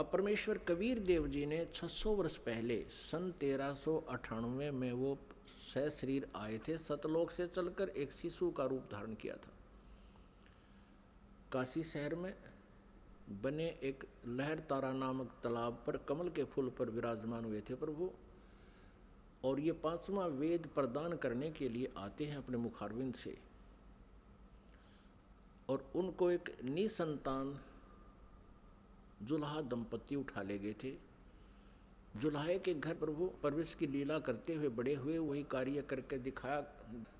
अब परमेश्वर कबीर देव जी ने 600 वर्ष पहले, सन तेरह में वो सह शरीर आए थे, सतलोक से चलकर एक शिशु का रूप धारण किया था। काशी शहर में बने एक लहर तारा नामक तालाब पर कमल के फूल पर विराजमान हुए थे प्रभु और ये पांचवा वेद प्रदान करने के लिए आते हैं अपने मुखारविंद से। और उनको एक निसंतान जुल्हा दंपत्ति उठा ले गए थे। जुल्हे के घर प्रभु परवेश की लीला करते हुए बड़े हुए वही कार्य करके दिखाया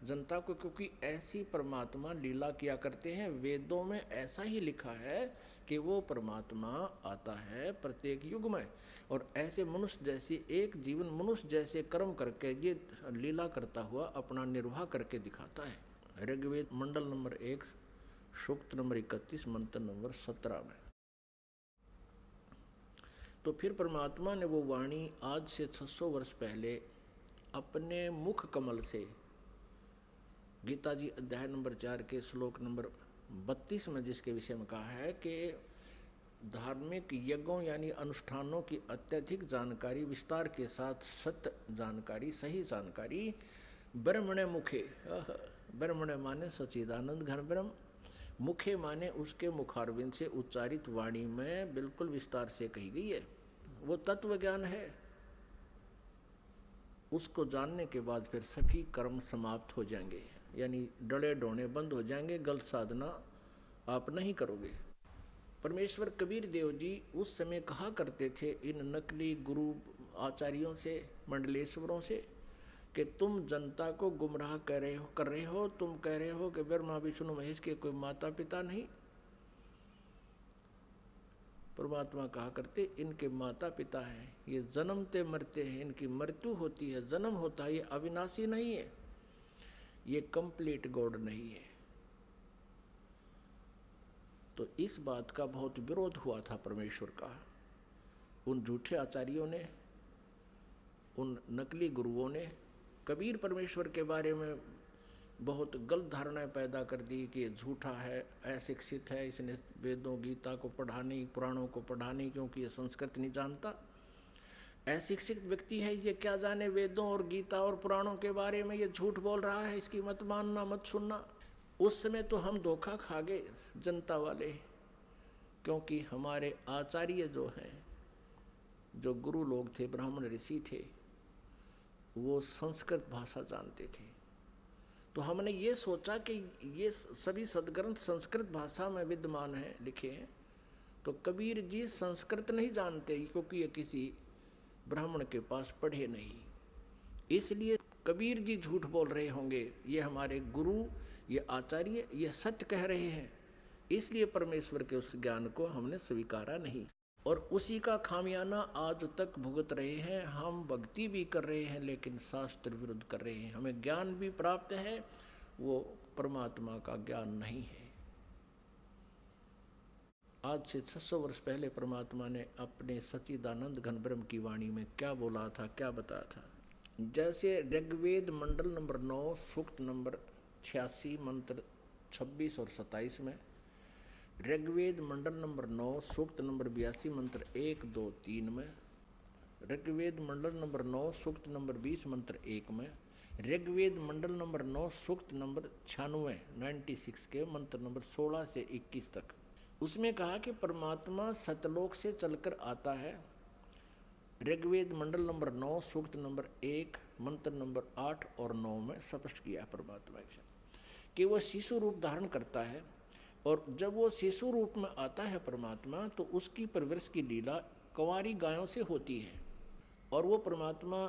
जनता को, क्योंकि ऐसी परमात्मा लीला किया करते हैं। वेदों में ऐसा ही लिखा है कि वो परमात्मा आता है प्रत्येक युग में। और ऐसे मनुष्य जैसे, एक जीवन मनुष्य जैसे कर्म करके ये लीला करता हुआ अपना निर्वाह करके दिखाता है। ऋग्वेद मंडल नंबर एक, सूक्त नंबर इकतीस, मंत्र नंबर सत्रह में। तो फिर परमात्मा ने वो वाणी आज से 600 वर्ष पहले अपने मुख कमल से गीता जी अध्याय नंबर चार के श्लोक नंबर बत्तीस में जिसके विषय में कहा है कि धार्मिक यज्ञों यानी अनुष्ठानों की अत्यधिक जानकारी, विस्तार के साथ सत्य जानकारी, सही जानकारी, ब्रह्मण मुखे ब्रह्मण माने सचिदानंद घन ब्रह्म मुखे माने उसके मुखारविंद से उच्चारित वाणी में बिल्कुल विस्तार से कही गई है। वो तत्व ज्ञान है। उसको जानने के बाद फिर सभी कर्म समाप्त हो जाएँगे। यानी डड़े डोने बंद हो जाएँगे। गलत साधना आप नहीं करोगे। परमेश्वर कबीर देव जी उस समय कहा करते थे इन नकली गुरु आचार्यों से, मंडलेश्वरों से कि तुम जनता को गुमराह कर रहे हो, कर रहे हो, तुम कह रहे हो कि ब्रह्मा विष्णु महेश के कोई माता पिता नहीं। परमात्मा कहा करते, इनके माता पिता हैं, ये जन्मते मरते हैं, इनकी मृत्यु होती है, जन्म होता है, ये अविनाशी नहीं है, ये कंप्लीट गॉड नहीं है। तो इस बात का बहुत विरोध हुआ था परमेश्वर का। उन झूठे आचार्यों ने, उन नकली गुरुओं ने कबीर परमेश्वर के बारे में बहुत गलत धारणाएँ पैदा कर दी कि ये झूठा है, अशिक्षित है, इसने वेदों, गीता को पढ़ा नहीं, पुराणों को पढ़ा नहीं, क्योंकि ये संस्कृत नहीं जानता। अशिक्षित व्यक्ति है, ये क्या जाने वेदों और गीता और पुराणों के बारे में ये झूठ बोल रहा है, इसकी मत मानना, मत सुनना। उस समय तो हम धोखा खा गए, जनता वाले, क्योंकि हमारे आचार्य जो हैं, जो गुरु लोग थे, ब्राह्मण ऋषि थे वो संस्कृत भाषा जानते थे। तो हमने ये सोचा कि ये सभी सदग्रंथ संस्कृत भाषा में विद्यमान हैं, लिखे हैं। तो कबीर जी संस्कृत नहीं जानते, क्योंकि ये किसी ब्राह्मण के पास पढ़े नहीं। इसलिए कबीर जी झूठ बोल रहे होंगे, ये हमारे गुरु, ये आचार्य, ये सत्य कह रहे हैं। इसलिए परमेश्वर के उस ज्ञान को हमने स्वीकारा नहीं। और उसी का खामियाना आज तक भुगत रहे हैं। हम भक्ति भी कर रहे हैं, लेकिन शास्त्र विरुद्ध कर रहे हैं। हमें ज्ञान भी प्राप्त है, वो परमात्मा का ज्ञान नहीं है। आज से 600 वर्ष पहले परमात्मा ने अपने सचिदानंद घन ब्रह्म की वाणी में क्या बोला था, क्या बताया था? जैसे ऋग्वेद मंडल नंबर नौ, सूक्त नंबर छियासी, मंत्र 26 और 27 में ऋग्वेद मंडल नंबर नौ, सूक्त नंबर बयासी, मंत्र एक, दो, तीन में। ऋग्वेद मंडल नंबर नौ, सूक्त नंबर बीस, मंत्र एक में। ऋग्वेद मंडल नंबर नौ, सूक्त नंबर छियानवे नाइन्टी सिक्स के, मंत्र नंबर सोलह से इक्कीस तक। उसमें कहा कि परमात्मा सतलोक से चलकर आता है। ऋग्वेद मंडल नंबर नौ, सूक्त नंबर एक, मंत्र नंबर आठ और नौ में स्पष्ट किया परमात्मा कि वह शिशु रूप धारण करता है। और जब वो शिशु रूप में आता है परमात्मा तो उसकी परवरिश की लीला कंवारी गायों से होती है। और वो परमात्मा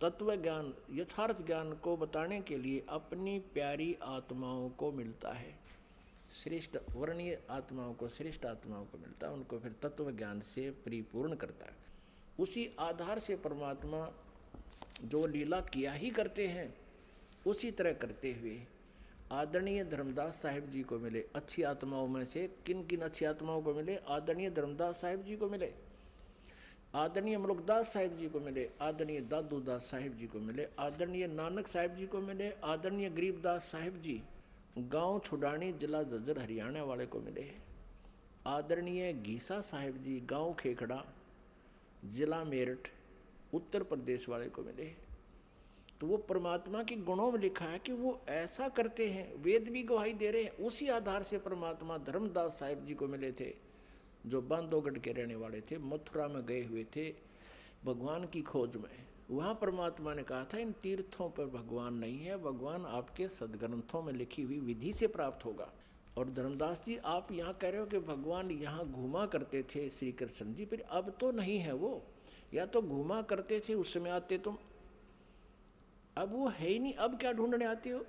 तत्व ज्ञान यथार्थ ज्ञान को बताने के लिए अपनी प्यारी आत्माओं को मिलता है। श्रेष्ठ वर्णीय आत्माओं को, श्रेष्ठ आत्माओं को मिलता है, उनको फिर तत्व ज्ञान से परिपूर्ण करता है। उसी आधार से परमात्मा जो लीला किया ही करते हैं, उसी तरह करते हुए आदरणीय धर्मदास साहिब जी को मिले, अच्छी आत्माओं में से किन किन अच्छी आत्माओं को मिले? आदरणीय धर्मदास साहिब जी को मिले। आदरणीय मलुकदास साहिब जी को मिले, आदरणीय दादूदास साहिब जी को मिले, आदरणीय नानक साहिब जी को मिले, आदरणीय गरीबदास साहिब जी, गाँव छुडानी जिला जजर हरियाणा वाले को मिले। आदरणीय घीसा साहिब जी, गाँव खेखड़ा, जिला मेरठ, उत्तर प्रदेश वाले को मिले। तो वो परमात्मा के गुणों में लिखा है कि वो ऐसा करते हैं, वेद भी गवाही दे रहे हैं, उसी आधार से परमात्मा धर्मदास साहिब जी को मिले थे, जो बांधोगढ़ के रहने वाले थे, मथुरा में गए हुए थे, भगवान की खोज में। वहाँ परमात्मा ने कहा था, इन तीर्थों पर भगवान नहीं है, भगवान आपके सदग्रंथों में लिखी हुई विधि से प्राप्त होगा। और धर्मदास जी, आप यहाँ कह रहे हो कि भगवान यहाँ घूमा करते थे श्री कृष्ण जी, फिर अब तो नहीं है वो। या तो घूमा करते थे, उस समय आते तुम अब वो है ही नहीं अब क्या ढूँढने आती हो?